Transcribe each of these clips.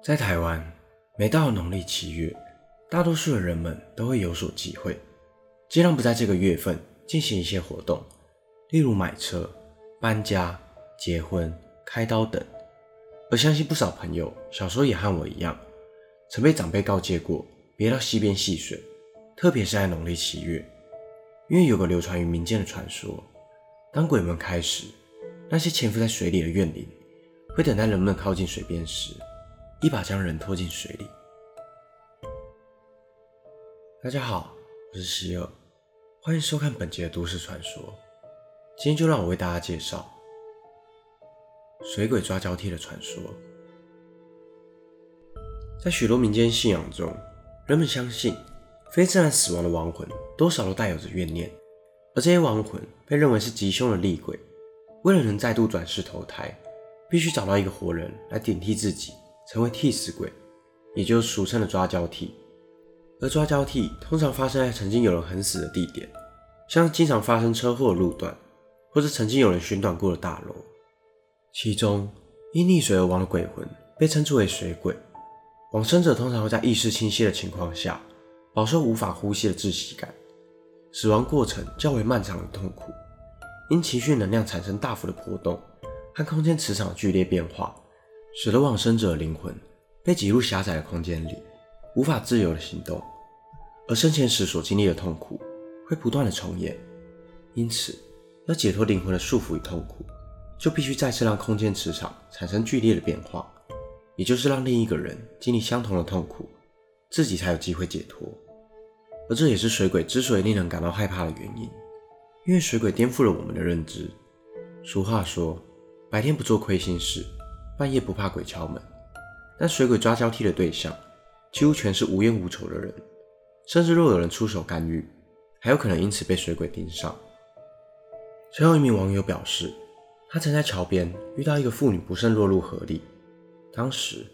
在台湾，每到农历七月，大多数的人们都会有所忌讳，尽量不在这个月份进行一些活动，例如买车、搬家、结婚、开刀等。而相信不少朋友小时候也和我一样，曾被长辈告诫过，别到溪边戏水，特别是在农历七月，因为有个流传于民间的传说，当鬼门开时，那些潜伏在水里的怨灵，会等待人们靠近水边时。一把将人拖进水里。大家好，我是希尔，欢迎收看本节的都市传说。今天就让我为大家介绍水鬼抓交替的传说。在许多民间信仰中，人们相信非自然死亡的亡魂多少都带有着怨念，而这些亡魂被认为是吉凶的厉鬼。为了能再度转世投胎，必须找到一个活人来顶替自己。成为替死鬼，也就是俗称的抓交替。而抓交替通常发生在曾经有人横死的地点，像经常发生车祸的路段，或是曾经有人寻短过的大楼。其中，因溺水而亡的鬼魂被称之为水鬼。往生者通常会在意识清晰的情况下，饱受无法呼吸的窒息感，死亡过程较为漫长的痛苦，因情绪能量产生大幅的波动和空间磁场剧烈变化。使得往生者的灵魂被挤入狭窄的空间里，无法自由的行动，而生前时所经历的痛苦会不断的重演。因此，要解脱灵魂的束缚与痛苦，就必须再次让空间磁场产生剧烈的变化，也就是让另一个人经历相同的痛苦，自己才有机会解脱。而这也是水鬼之所以令人感到害怕的原因，因为水鬼颠覆了我们的认知。俗话说，白天不做亏心事。半夜不怕鬼敲门，但水鬼抓交替的对象几乎全是无冤无仇的人，甚至若有人出手干预，还有可能因此被水鬼盯上。曾有一名网友表示，他曾在桥边遇到一个妇女不慎落入河里，当时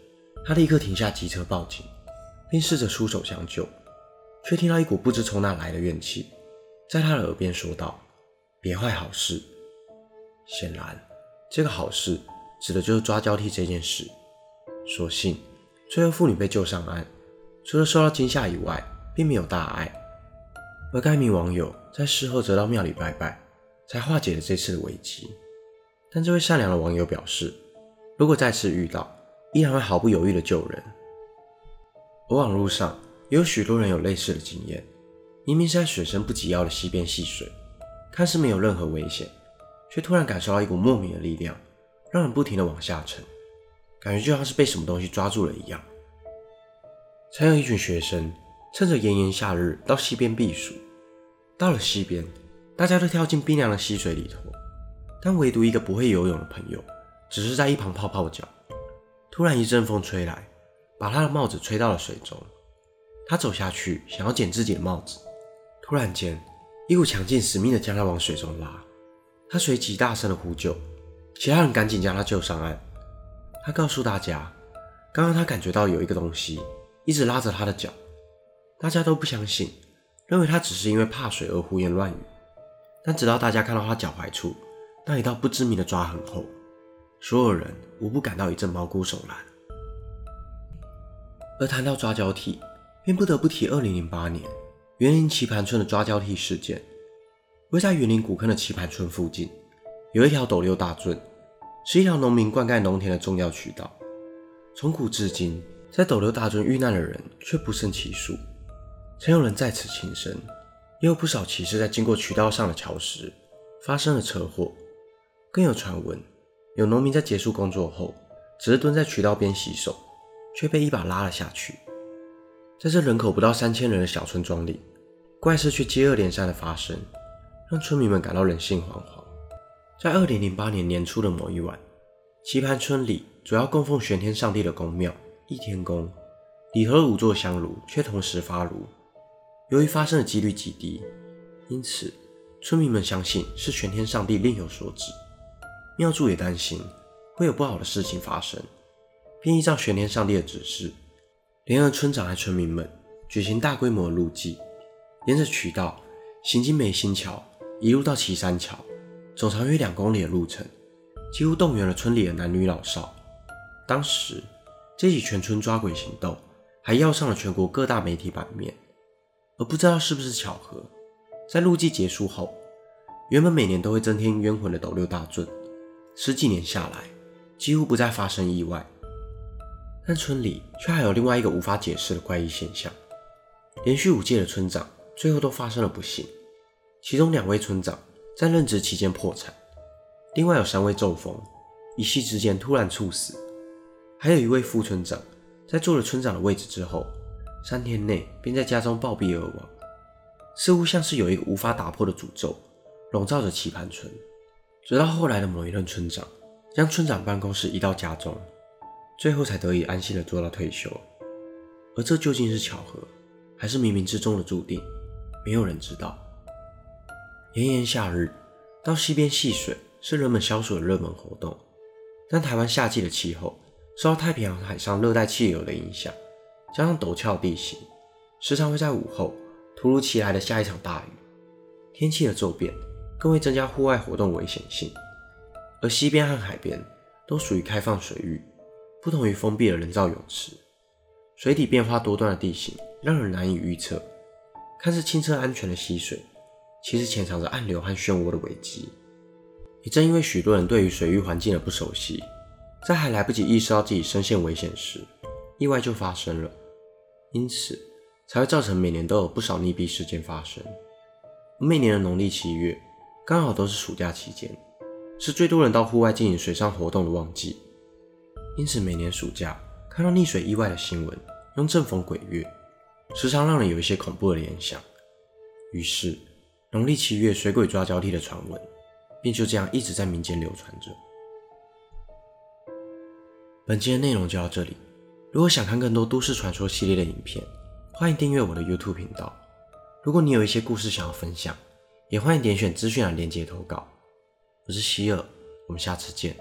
他立刻停下机车报警，并试着出手相救，却听到一股不知从哪来的怨气在他的耳边说道：“别坏好事。”显然，这个好事。指的就是抓交替这件事。所幸，最后妇女被救上岸，除了受到惊吓以外，并没有大碍。而该名网友在事后则到庙里拜拜，才化解了这次的危机。但这位善良的网友表示，如果再次遇到，依然会毫不犹豫地救人。而网络上也有许多人有类似的经验：明明是在水深不及腰的溪边戏水，看似没有任何危险，却突然感受到一股莫名的力量。让人不停地往下沉，感觉就像是被什么东西抓住了一样。曾有一群学生趁着炎炎夏日到溪边避暑，到了溪边，大家都跳进冰凉的溪水里头，但唯独一个不会游泳的朋友，只是在一旁泡泡脚。突然一阵风吹来，把他的帽子吹到了水中。他走下去想要捡自己的帽子，突然间，一股强劲使命的将他往水中拉。他随即大声的呼救。其他人赶紧将他救上岸。他告诉大家，刚刚他感觉到有一个东西一直拉着他的脚。大家都不相信，认为他只是因为怕水而胡言乱语。但直到大家看到他脚踝处那一道不知名的抓痕后，所有人无不感到一阵毛骨悚然。而谈到抓交替，便不得不提2008年园林棋盘村的抓交替事件。位在园林古坑的棋盘村附近。有一条斗六大圳，是一条农民灌溉农田的重要渠道。从古至今，在斗六大圳遇难的人却不胜其数。曾有人在此轻生，也有不少骑士在经过渠道上的桥时发生了车祸。更有传闻，有农民在结束工作后，只是蹲在渠道边洗手，却被一把拉了下去。在这人口不到三千人的小村庄里，怪事却接二连三的发生，让村民们感到人心惶惶。在二零零八年年初的某一晚，棋盘村里主要供奉玄天上帝的宫庙一天宫里头的五座香炉却同时发炉。由于发生的几率极低，因此村民们相信是玄天上帝另有所指。庙祝也担心会有不好的事情发生，便依照玄天上帝的指示，联合村长和村民们举行大规模的路祭，沿着渠道行经梅心桥，一路到岐山桥。总长约两公里的路程，几乎动员了村里的男女老少。当时这起全村抓鬼行动还要上了全国各大媒体版面。而不知道是不是巧合，在路祭结束后，原本每年都会增添冤魂的斗六大圳，十几年下来几乎不再发生意外。但村里却还有另外一个无法解释的怪异现象：连续五届的村长最后都发生了不幸，其中两位村长在任职期间破产，另外有三位中风，一夕之间突然猝死，还有一位副村长在做了村长的位置之后。三天内便在家中暴毙而亡，似乎像是有一个无法打破的诅咒笼罩着棋盘村。直到后来的某一任村长将村长办公室移到家中，最后才得以安心的做到退休。而这究竟是巧合，还是冥冥之中的注定？没有人知道。炎炎夏日，到溪边戏水是人们消暑的热门活动，但台湾夏季的气候受到太平洋海上热带气流的影响。加上陡峭地形，时常会在午后突如其来的下一场大雨。天气的骤变更会增加户外活动危险性。而溪边和海边都属于开放水域，不同于封闭的人造泳池。水底变化多端的地形让人难以预测。看似清澈安全的溪水，其实潜藏着暗流和漩涡的危机。也正因为许多人对于水域环境的不熟悉，在还来不及意识到自己身陷危险时，意外就发生了。因此，才会造成每年都有不少溺毙事件发生。每年的农历七月，刚好都是暑假期间，是最多人到户外进行水上活动的旺季。因此，每年暑假看到溺水意外的新闻，用正逢鬼月，时常让人有一些恐怖的联想。于是，农历七月水鬼抓交替的传闻，便就这样一直在民间流传着。本期的内容就到这里。如果想看更多都市传说系列的影片，欢迎订阅我的 YouTube 频道。如果你有一些故事想要分享，也欢迎点选资讯栏链接投稿。我是希尔，我们下次见。